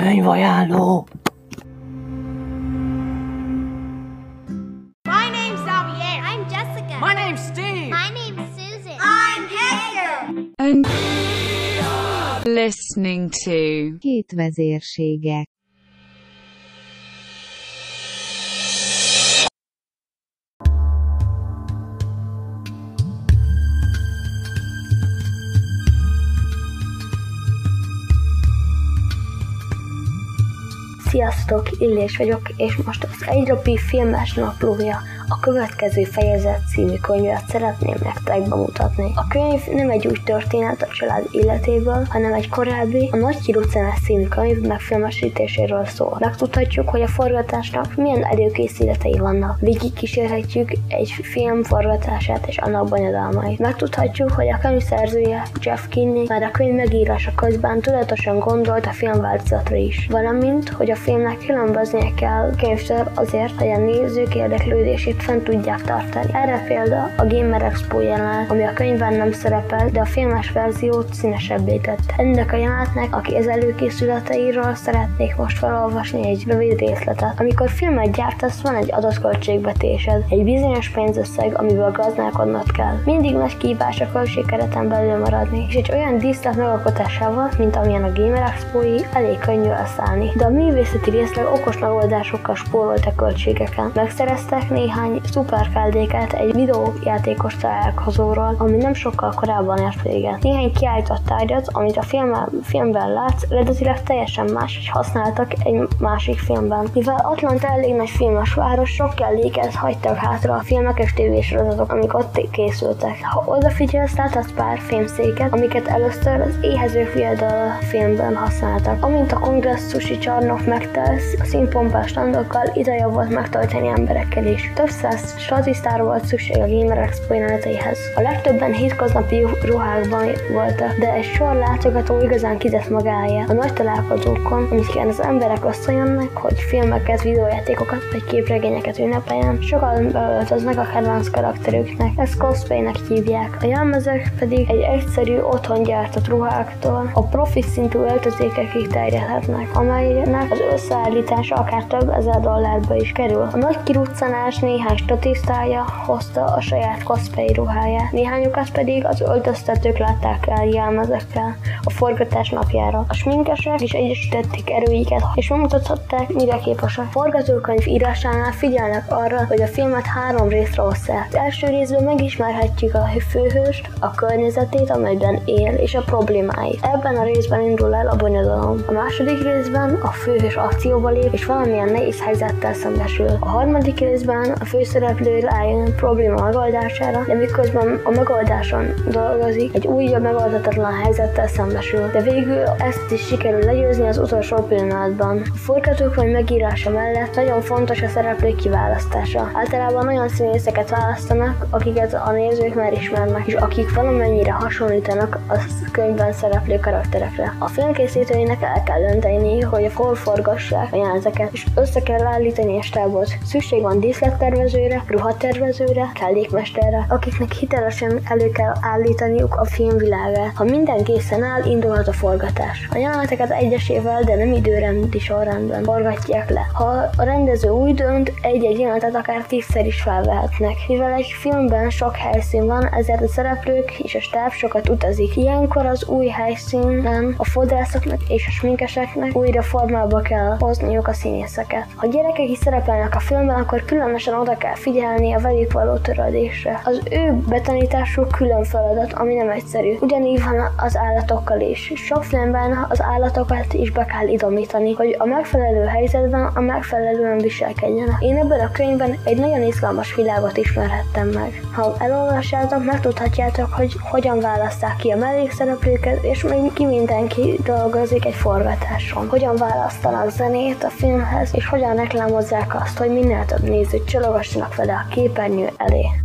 Könyvajánló! My name's Xavier. I'm Jessica. My name's Steve! My name's Susan. I'm Hector. and listening to Két vezérségek. Sziasztok, Illés vagyok, és most az Egyrapi filmes naplója, a következő fejezet című könyvet szeretném nektek bemutatni. A könyv nem egy új történet a család életéből, hanem egy korábbi, a Nagy Kirucenás című könyv megfilmesítéséről szól. Megtudhatjuk, hogy a forgatásnak milyen előkészületei vannak. Végig kísérhetjük egy film forgatását és annak bonyodalmait. Megtudhatjuk, hogy a könyv szerzője, Jeff Kinney, már a könyv megírása közben tudatosan gondolt a filmváltozatra is, valamint, hogy a filmnek különböznie kell könyvtől azért, hogy a nézők érdeklődését fent tudják tartani. Erre példa a Gamer Expo jelenet, ami a könyvben nem szerepel, de a filmes verziót színesebbé tette. Ennek a jelenetnek, aki az előkészületeiről szeretnék most felolvasni egy rövid részletet. Amikor filmet gyártasz, van egy adott költségvetésed, egy bizonyos pénzösszeg, amiből gazdálkodnod kell. Mindig nagy kihívás a költségkereten belül maradni, és egy olyan díszlet megalkotásával, mint amilyen a Gamer Expo-i, elég könnyű elszállni. De a művészeti részleg okos megoldásokkal spórolt a költségeken. Megszereztek néhány szuperkáldéket egy videójátékos találkozóról, ami nem sokkal korábban ért véget. Néhány kiállított tárgyat, amit a filmben, filmben látsz, eredetileg teljesen más, hogy használtak egy másik filmben. Mivel Atlanta elég nagy filmes város, sok kelléket hagytak hátra a filmek és tévésorozatok, amik ott készültek. Ha odafigyelsz, láthatsz pár filmszéket, amiket először az éhezők viadala filmben használtak. Amint a kongresszusi csarnok megtelsz, a színpompás standokkal ideje volt megtartani emberekkel is. Több száz statisztára volt szükség a Gamer Expo jeleneteihez. A legtöbben hétköznapi ruhákban voltak, de egy sor látogató igazán kizett magája. A nagy találkozókon, amiken az emberek összejönnek, hogy filmeket, videójátékokat vagy képregényeket ünnepeljen, sokan beöltöznek a kedvenc karakterüknek. Ezt cosplaynek hívják. A jelmezek pedig egy egyszerű, otthon gyártott ruháktól a profi szintű öltözékekig terjedhetnek, amelynek az összeállítása akár több ezer dollárba is kerül. A nagy kiruccanás néhány statisztája hozta a saját cosplay ruháját, néhányukat pedig az öltöztetők látták el jelmezekkel a forgatás napjára. A sminkesek is egyesítették erőiket, és megmutathatták, mire képesek. A forgatókönyv írásánál figyelnek arra, hogy a filmet három részre osszák. Az első részben megismerhetjük a főhőst, a környezetét, amelyben él, és a problémáit. Ebben a részben indul el a bonyodalom. A második részben a főhős akcióba lép, és valamilyen nehéz helyzettel szembesül. A harmadik részben a főszereplő rájön probléma megoldására, de miközben a megoldáson dolgozik, egy újabb megoldatlan helyzettel szembesül, de végül ezt is sikerül legyőzni az utolsó pillanatban. A forgatókönyv megírása mellett nagyon fontos a szereplők kiválasztása. Általában olyan színészeket választanak, akiket a nézők már ismernek, és akik valamennyire hasonlítanak a könyvben szereplő karakterekre. A filmkészítőinek el kell dönteni, hogy hol forgassák a jeleneteket, és össze kell állítani a stábot. Szükség van díszlettervezőre, ruhatervezőre, kellékmesterre, akiknek hitelesen elő kell állítaniuk a filmvilágát. Ha minden készen áll, indulhat a forgatás. A jeleneteket egyesével, de nem időrendi sorrendben forgatják le. Ha a rendező úgy dönt, egy-egy jelenetet akár tízszer is felvehetnek. Mivel egy filmben sok helyszín van, ezért a szereplők és a stáb sokat utazik. Ilyenkor az új helyszínen a fodrászoknak és a sminkeseknek újra formába kell hozniuk a színészeket. Ha gyerekek is szerepelnek a filmben, akkor különösen oda kell figyelni a velük való törődésre. Az ő betanításuk külön feladat, ami nem egyszerű. Ugyanígy van az állatokkal is. Sok filmben az állatokat is be kell idomítani, hogy a megfelelő helyzetben a megfelelően viselkedjenek. Én ebben a könyvben egy nagyon izgalmas világot ismerhettem meg. Ha elolvassátok, megtudhatjátok, hogy hogyan választák ki a mellékszereplőket, és még ki mindenki dolgozik egy forgatáson. Hogyan választanak zenét a filmhez, és hogyan reklámozzák azt, hogy minél több nézőt csalogassanak vele a képernyő elé.